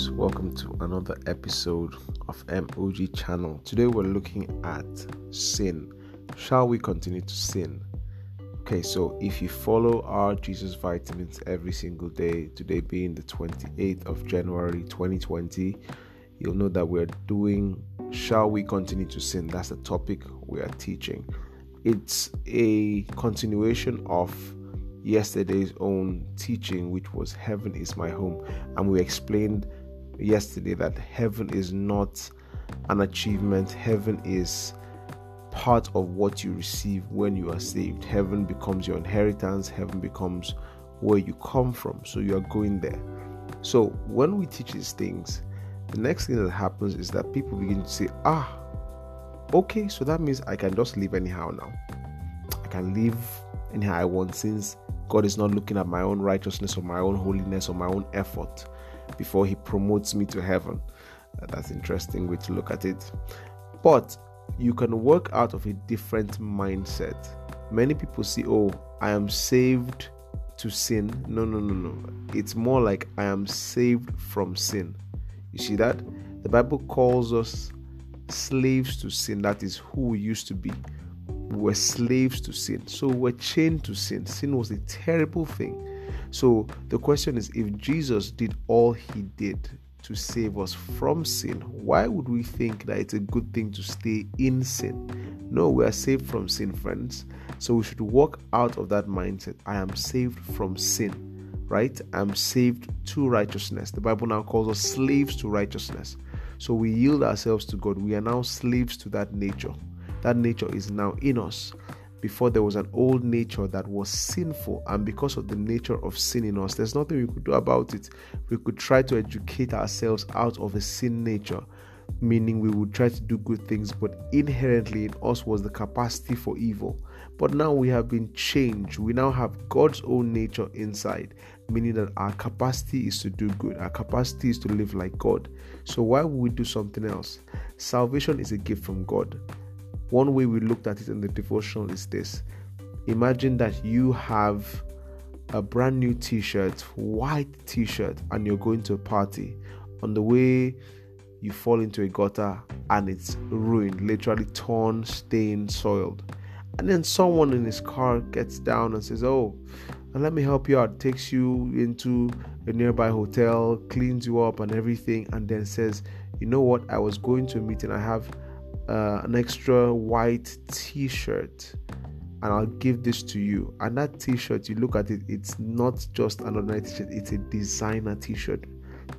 guys, welcome to another episode of MOG channel. Today we're looking at sin. Shall we continue to sin? Okay, so if you follow our Jesus vitamins every single day, today being the 28th of January 2020, you'll know that we're doing Shall we continue to sin? That's the topic we are teaching. It's a continuation of yesterday's own teaching, which was Heaven is my home. And we explained yesterday that heaven is not an achievement, heaven is part of what you receive when you are saved. Heaven becomes your inheritance, heaven becomes where you come from. So you are going there. So when we teach these things, the next thing that happens is that people begin to say, ah, okay, so that means I can just live anyhow now. I can live anyhow I want since God is not looking at my own righteousness or my own holiness or my own effort before He promotes me to heaven. Uh, that's interesting way to look at it. But you can work out of a different mindset. Many people see, oh, I am saved to sin. No, no, no, no. It's more like I am saved from sin. You see that? The Bible calls us slaves to sin. That is who we used to be we were slaves to sin. So we were chained to sin. Sin was a terrible thing. So the question is if Jesus did all he did to save us from sin, why would we think that it's a good thing to stay in sin? No, we are saved from sin, friends. So we should walk out of that mindset. I am saved from sin, right? I'm saved to righteousness. The Bible now calls us slaves to righteousness. So we yield ourselves to God. We are now slaves to that nature. That nature is now in us. Before there was an old nature that was sinful, and because of the nature of sin in us, there's nothing we could do about it. We could try to educate ourselves out of a sin nature, meaning we would try to do good things, but inherently in us was the capacity for evil. But now we have been changed. We now have God's own nature inside, meaning that our capacity is to do good, our capacity is to live like God. So, why would we do something else? Salvation is a gift from God. One way we looked at it in the devotional is this Imagine that you have a brand new t shirt, white t shirt, and you're going to a party. On the way, you fall into a gutter and it's ruined, literally torn, stained, soiled. And then someone in his car gets down and says, Oh, let me help you out. Takes you into a nearby hotel, cleans you up and everything, and then says, You know what? I was going to a meeting. I have uh, an extra white t-shirt and I'll give this to you. And that t-shirt, you look at it, it's not just an ordinary t-shirt, it's a designer t-shirt.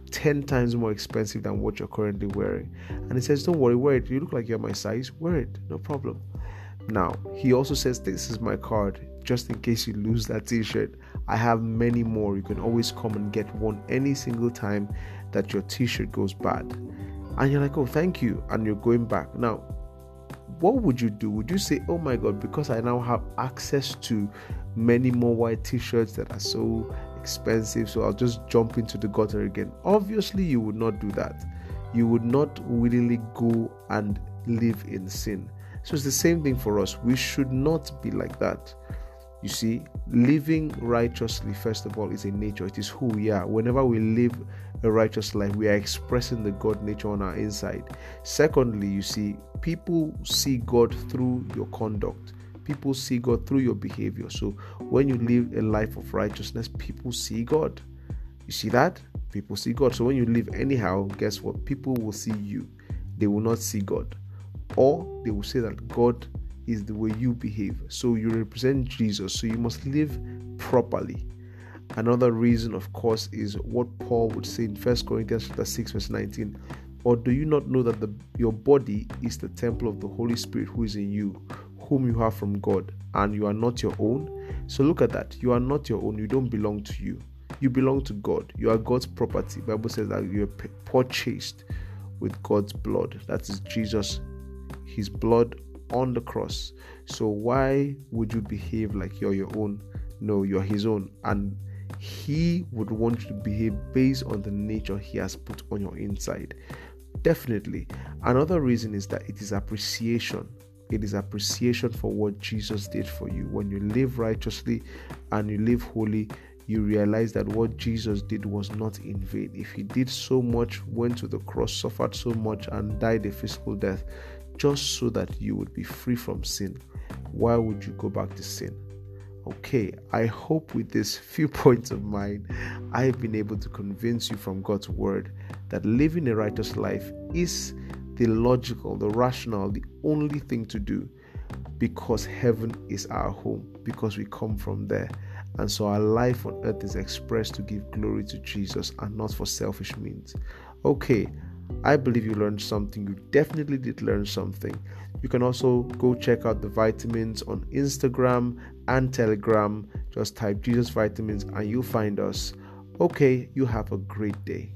10 times more expensive than what you're currently wearing. And he says, Don't worry, wear it. You look like you're my size, wear it, no problem. Now, he also says, This is my card, just in case you lose that t shirt. I have many more. You can always come and get one any single time that your t shirt goes bad and you're like, oh, thank you, and you're going back. Now, what would you do? Would you say, oh my God, because I now have access to many more white t shirts that are so expensive, so I'll just jump into the gutter again? Obviously, you would not do that. You would not willingly go and live in sin. So it's the same thing for us. We should not be like that. You see, living righteously, first of all, is a nature. It is who we are. Whenever we live a righteous life, we are expressing the God nature on our inside. Secondly, you see, people see God through your conduct. People see God through your behavior. So when you live a life of righteousness, people see God. You see that? People see God. So when you live anyhow, guess what? People will see you. They will not see God. Or they will say that God is the way you behave. So you represent Jesus. So you must live properly. Another reason, of course, is what Paul would say in 1 Corinthians chapter 6, verse 19. Or do you not know that the, your body is the temple of the Holy Spirit who is in you, whom you have from God, and you are not your own? So look at that. You are not your own. You don't belong to you. You belong to God. You are God's property. Bible says that you are purchased with God's blood. That is Jesus, His blood on the cross. So why would you behave like you're your own? No, you're His own, and he would want you to behave based on the nature He has put on your inside. Definitely. Another reason is that it is appreciation. It is appreciation for what Jesus did for you. When you live righteously and you live holy, you realize that what Jesus did was not in vain. If he did so much, went to the cross, suffered so much, and died a physical death just so that you would be free from sin, why would you go back to sin? Okay, I hope with these few points of mine, I've been able to convince you from God's word that living a righteous life is the logical, the rational, the only thing to do because heaven is our home, because we come from there. And so our life on earth is expressed to give glory to Jesus and not for selfish means. Okay, I believe you learned something. You definitely did learn something. You can also go check out the vitamins on Instagram and Telegram. Just type Jesus Vitamins and you'll find us. Okay, you have a great day.